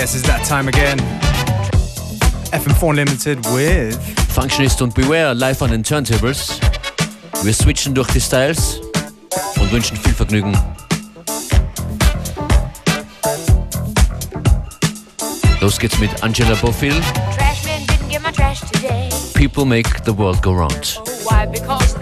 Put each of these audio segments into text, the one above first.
yes, it's that time again. FM4 Limited with Functionist und Beware live on den Turntables. Wir switchen durch die Styles und wünschen viel Vergnügen. Los geht's mit Angela Bofill. People make the world go round. Why? Because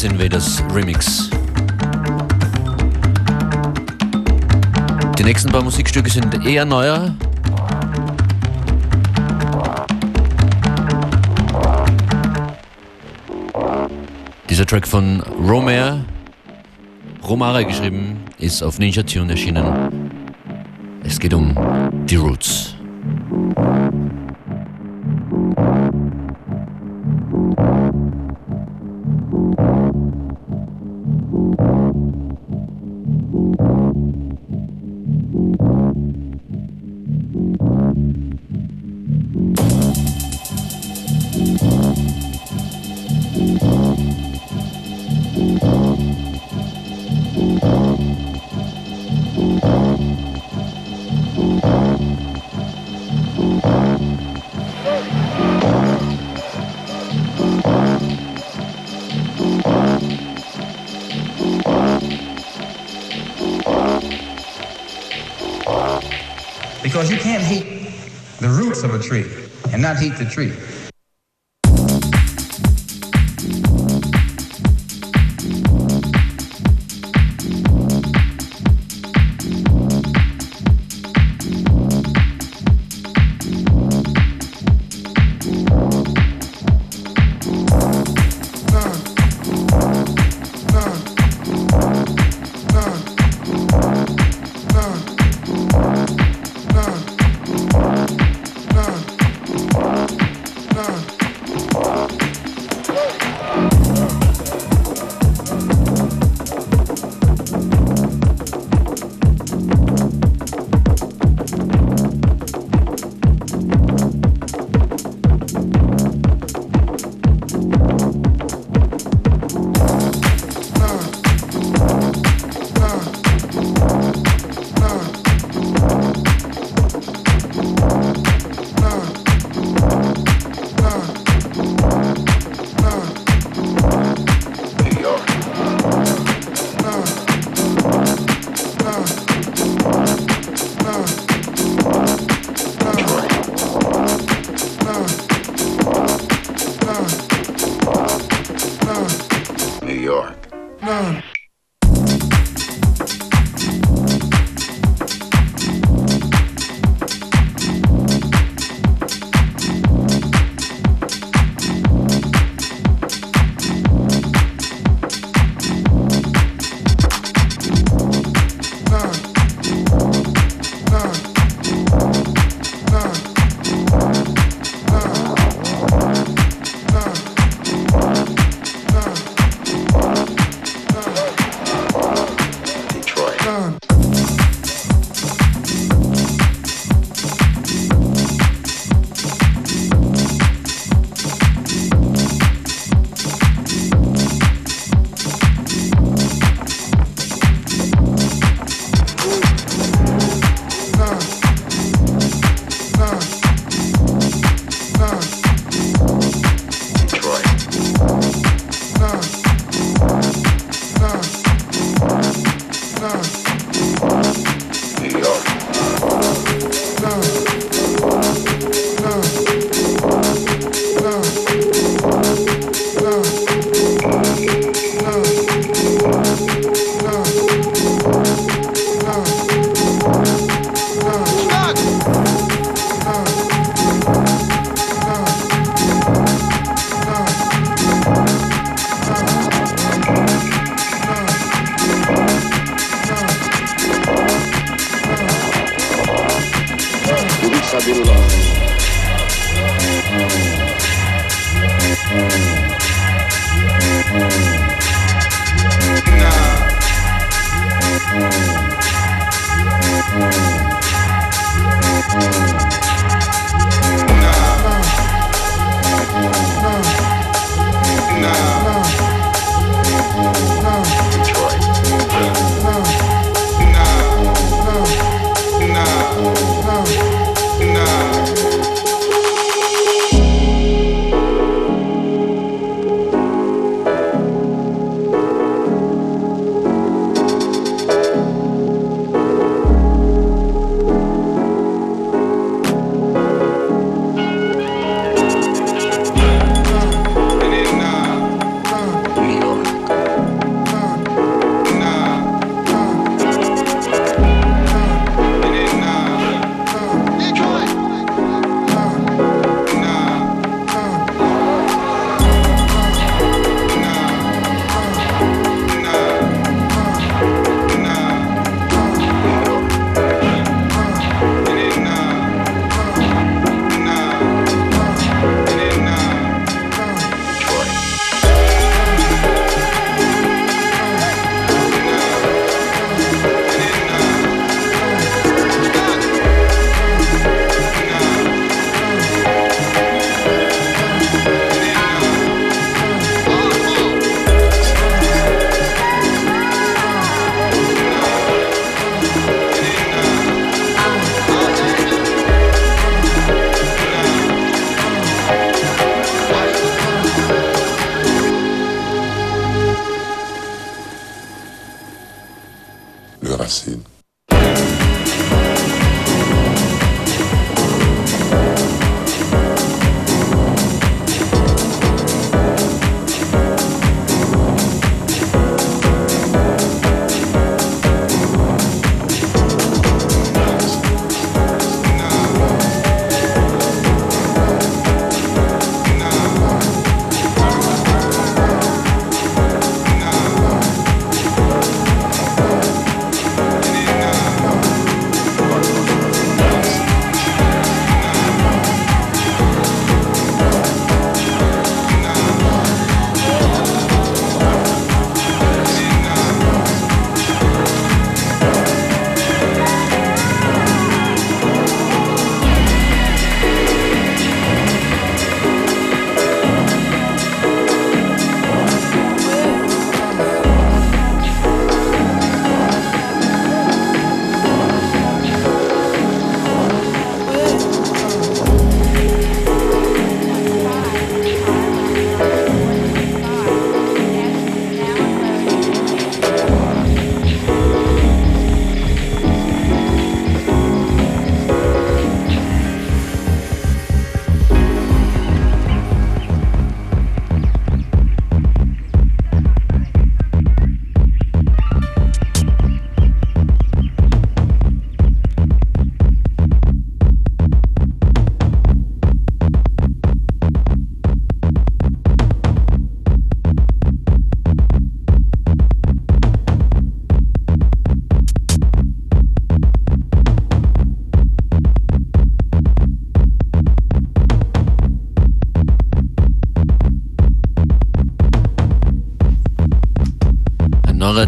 Space Invaders Remix. Die nächsten paar Musikstücke sind eher neuer. Dieser Track von Romare, Romare geschrieben, ist auf Ninja Tune erschienen. Es geht um die Roots. Take the tree.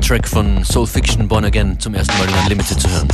Track von Soul Fiction Born Again zum ersten Mal in Unlimited zu hören.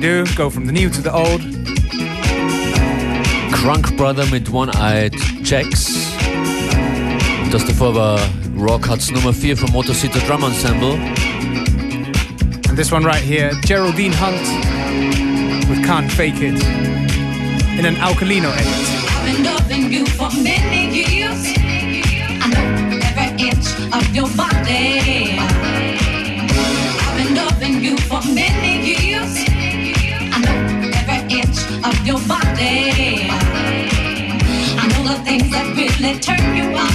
do, go from the new to the old. Crunk Brother mit One-Eyed checks. Just das davor war Raw Cuts Nummer 4 vom Motor City Drum Ensemble. And this one right here, Geraldine Hunt with Can't Fake It in an Alkalino edit. lonely. I know the things that really turn you on,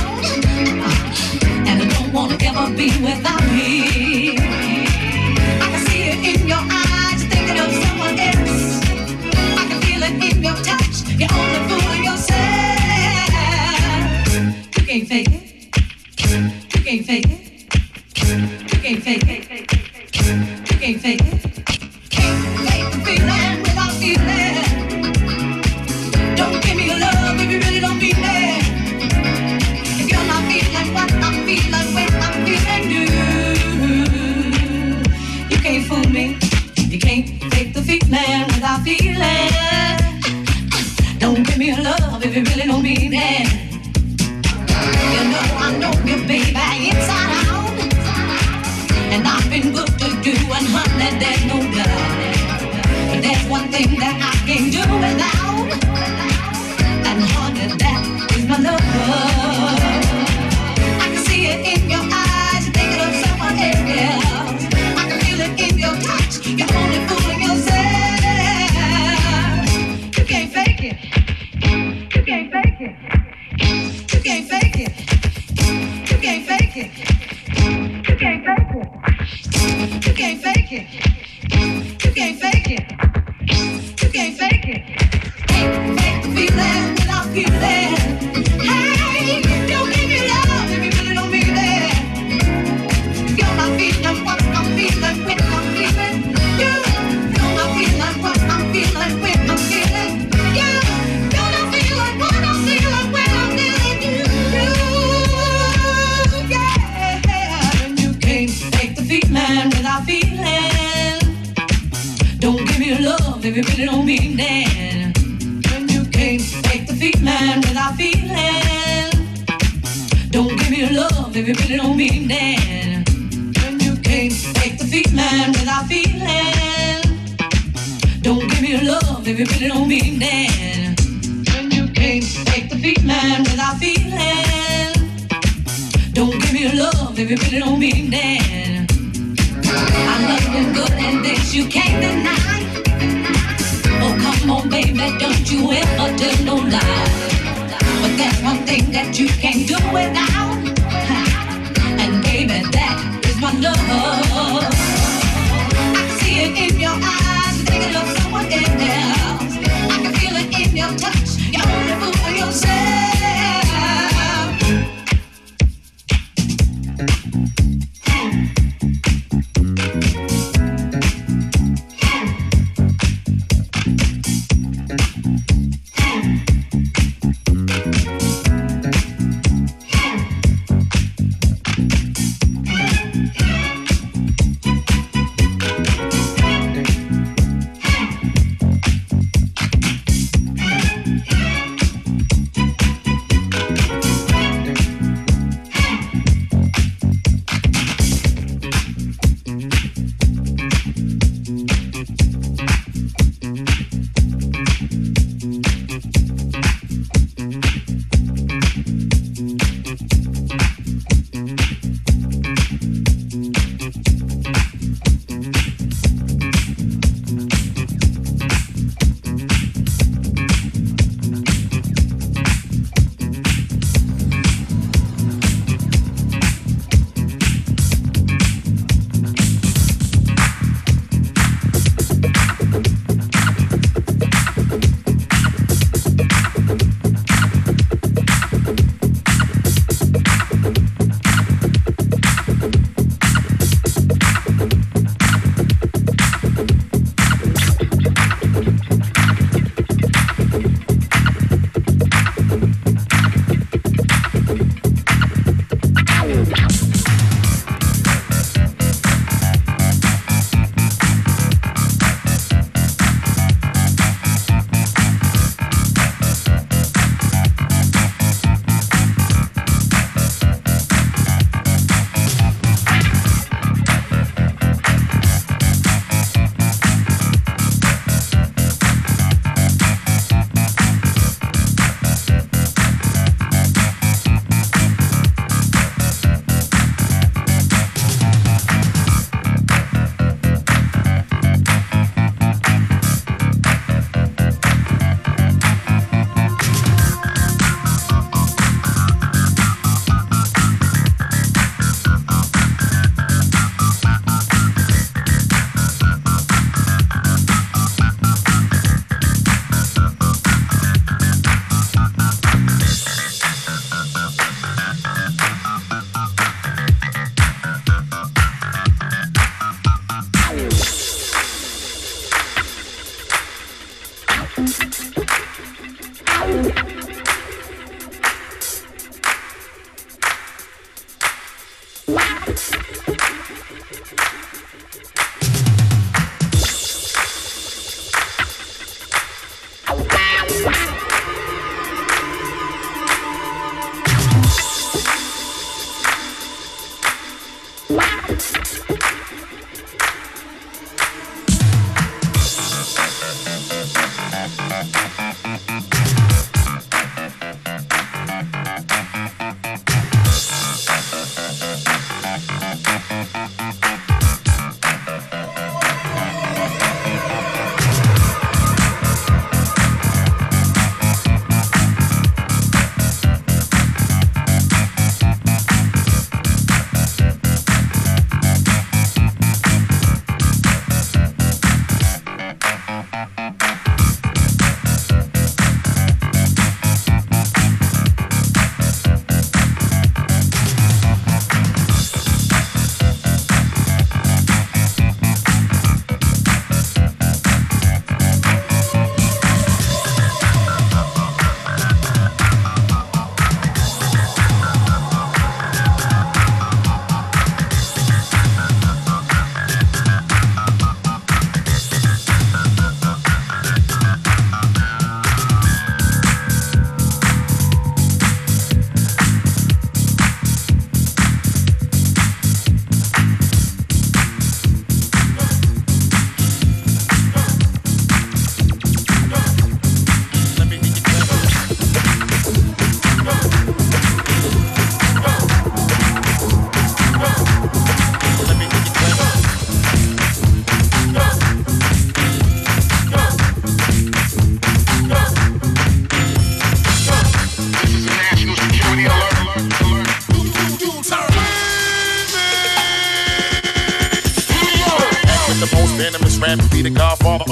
and I don't want to ever be without me. I can see it in your eyes, you're thinking of someone else. I can feel it in your touch, you're only fooling yourself. You can't fake it. You can't fake it. You can't fake it.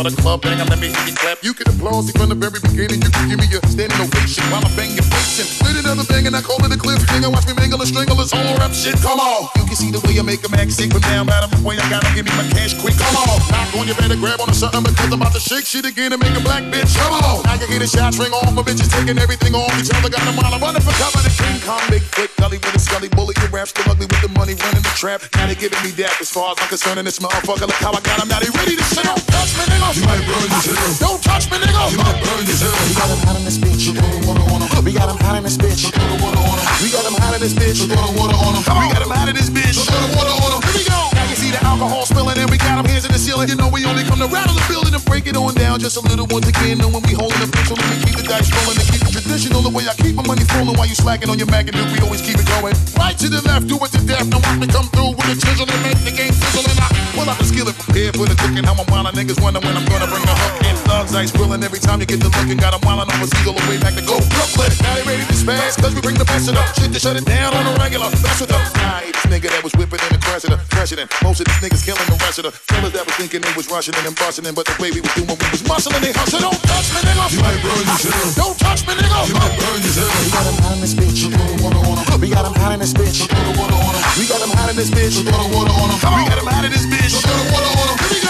Of the club banger. Let me hear you clap. You can applause from the very beginning. You can give me a standing ovation while I'm banging facing. With another bang and I call it a cliff. Nigga, watch me mangle and strangle this whole rap shit. Come on. You see the way I make a act sick, but now I'm out of the way. I gotta give me my cash quick. Come on. Knock on, you better grab on to something because I'm about to shake shit again and make a black bitch. Come on. Now you hear the shots ring off. My bitches taking everything off each other. Got them while I'm running for cover. The King Kong, Bigfoot, Gully with a scully bully. Your rap still ugly with the money running the trap. Now they giving me that as far as I'm concerned. And this motherfucker, look how I got him. Now they ready to. Don't touch me, nigga. You might burn this hell. Don't touch me, nigga. You might burn this hell. We got him hot in this bitch. You throw the water on him. We got him hot in this bitch. You throw the water on him. We got him hot in this bitch. You throw the water on him. We got him hot in this bitch. You throw the water on him. Alcohol spilling and we got him hands in the ceiling. You know we only come to rattle the building and break it on down just a little once again. Know when we holding the pencil and we keep the dice rolling and keep it traditional. The way I keep my money flowing while you slacking on your Mac and we always keep it going. Right to the left, do it to death. Now watch me come through with a chisel and make the game sizzle and I pull out the skillet prepared for the cooking. How my mind niggas wonder when I'm gonna bring the hook in. Thugs ice grilling every time you get the looking. Got 'em wildin' on a the way back to go Brooklyn. Now they ready to spaz cause we bring the best of them. Shit to shut it down on a regular. That's with us. Nah, nigga that was whipping in the president. President. Most of these niggas killing the rest of the fellas that was thinking they was rushing and busting in, but the way we was doing we was muscling, they hustle. Don't touch me, nigga. You might burn yourself. Don't touch me, nigga. You might burn yourself. We got him hot in this bitch. You throw the water on him. We got him hot in this bitch. You throw the water on him. We got him hot in this bitch. You throw the water on him. We got him hot in this bitch. You throw the water on him. Here we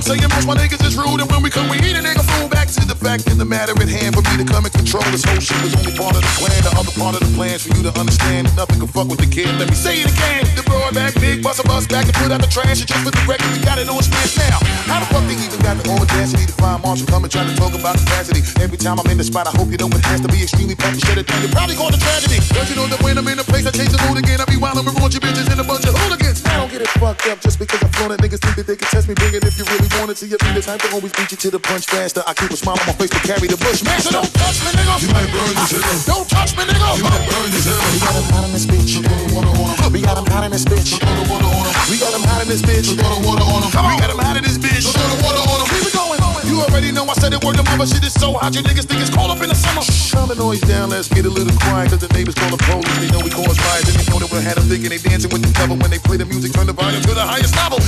I'm saying most my niggas is rude, and when we come, we eat a nigga food. Back to the fact and the matter at hand. For me to come and control this whole shit was only part of the plan. The other part of the plans for you to understand nothing can fuck with the kid. Let me say it again. The broad back, big bust a bus back and put out the trash. And just for the record, we got it on smash now. How the fuck they even got the audacity to find Marshall come and try to talk about capacity? Every time I'm in the spot, I hope you know it has to be extremely packed. Shut it down. You probably call it tragedy. Don't you know that when I'm in the place, I change the mood again. I be wildin' with a of bitches and a bunch of hooligans. I don't get it fucked up just because I'm flown. Niggas think that they can test me. Bring it if you really want it. See, you be the type to always beat you to the punch faster. I keep a smile on my face to carry the bush. Man, so don't touch me, nigga. You might burn yourself. Don't touch me, nigga. You might burn yourself. We got him hot in this bitch. You throw the water on him. We got him hot in this bitch. You throw the water on him. We got him hot in this bitch. You throw the water on. We got him hot in this bitch. You throw the water on him. Keep it going. You already know I said it word to mother. Shit is so hot, you niggas think it's cold up in the summer. Turn the noise down, let's get a little quiet. Cause the neighbors call the police. They know we cause riots. And they know that we had them thinking they dancing with the devil. When they play the music, turn the volume to the highest level.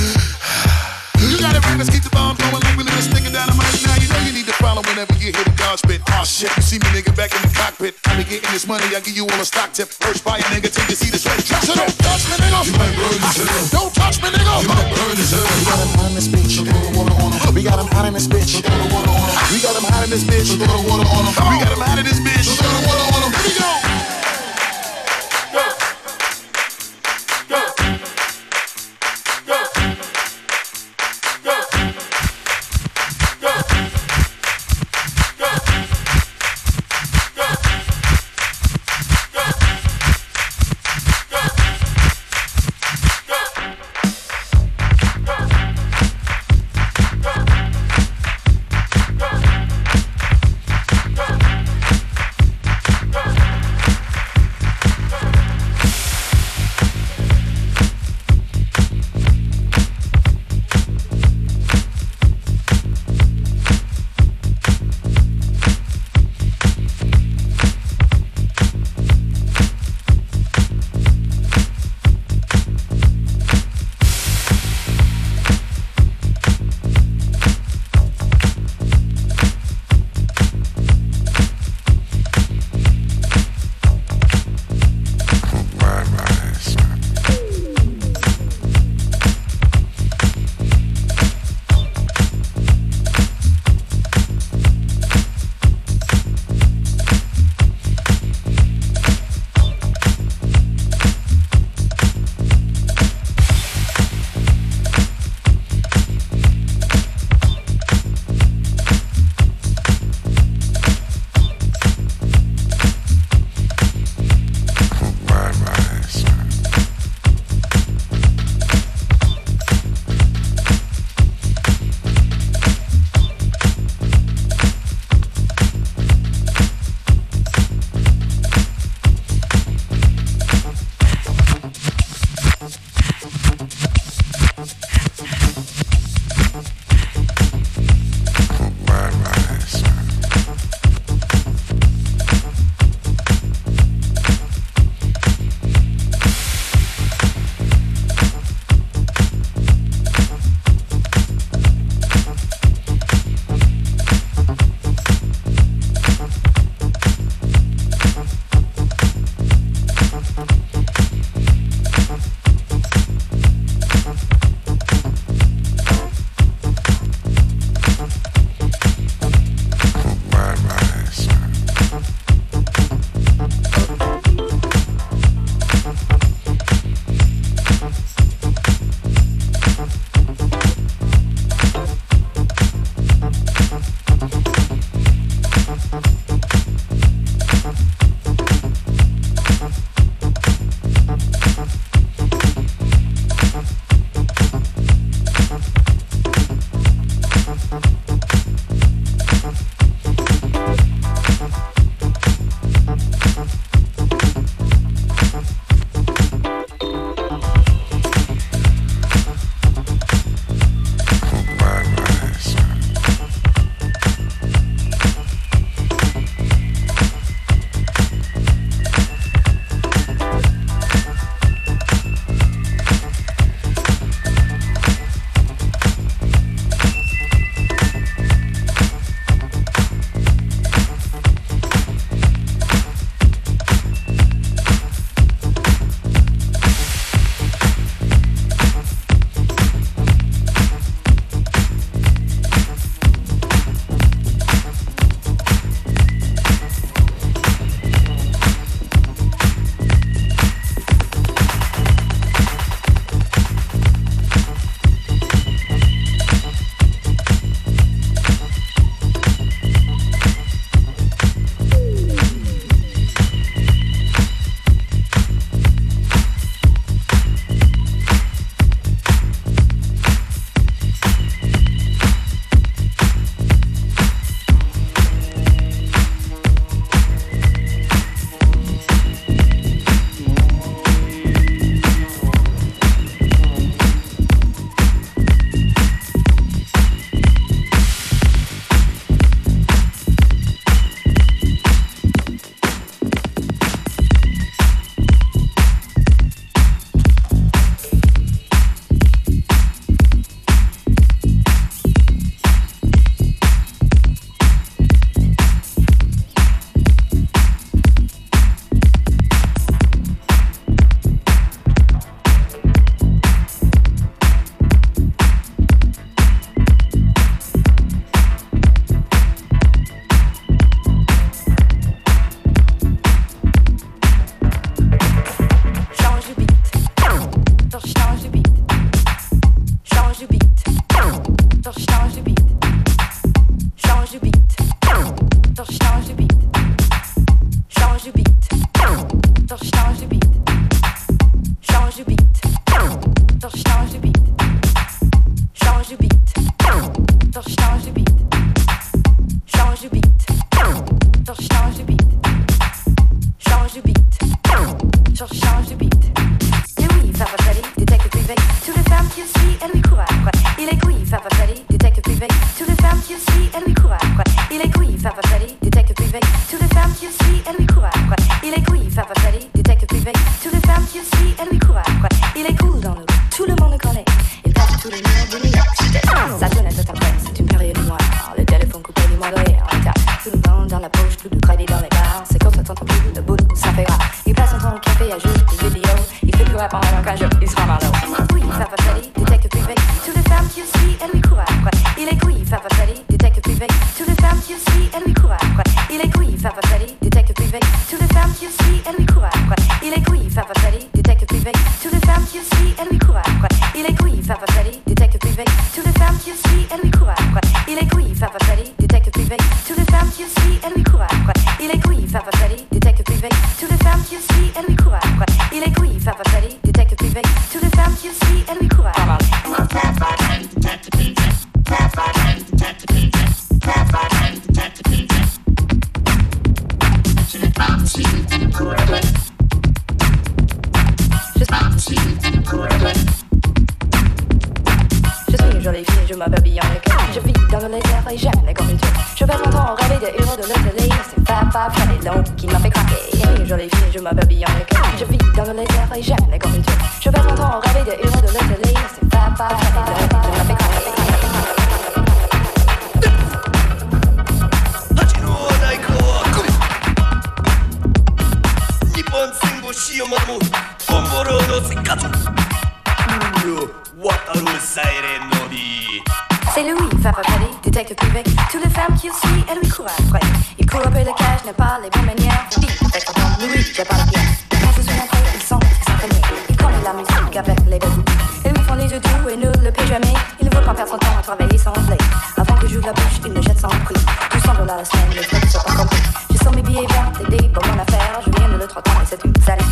You got it right, let's keep the bomb blowing like we live a stick of dynamite. Now you know you need to follow whenever you hear the God spit. Oh shit, you see me nigga back in the cockpit. I be getting this money, I give you all a stock tip. First fire nigga till you see the sweat. So don't touch me, nigga. You might burn yourself. Don't touch me, nigga. You might burn yourself. We got him hot in this bitch. You throw the water on him. We got him hot in this bitch. You throw the water on him. We got him hot in this bitch. You throw the water on him. We got him hot in this bitch. You throw the water on him. Here we go. carja escamarão. dans la les trucs sont pas compris. J'ai sur mes billets verts, t'es des bonbons à faire. Je viens de l'autre temps et c'est une salée.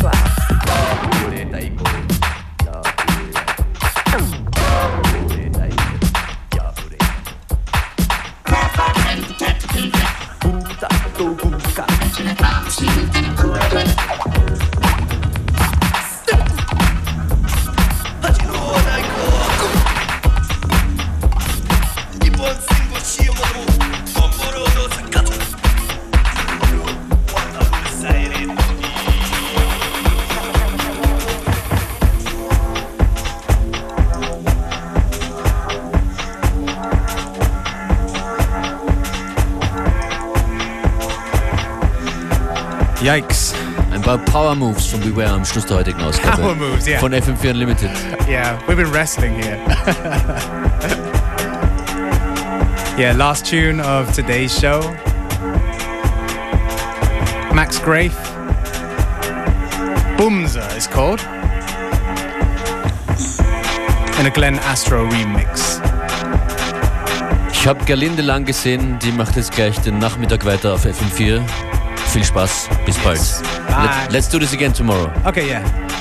Power Moves von Beware am Schluss der heutigen Ausgabe. Power Moves, ja. Yeah. Von FM4 Unlimited. Yeah, we've been wrestling here. yeah, last tune of today's show. Max Grafe. Boomza is called. And a Glenn Astro remix. Ich habe Gerlinde lang gesehen, die macht jetzt gleich den Nachmittag weiter auf FM4. Viel Spaß, bis bald. Let's, let's do this again tomorrow. Okay, yeah.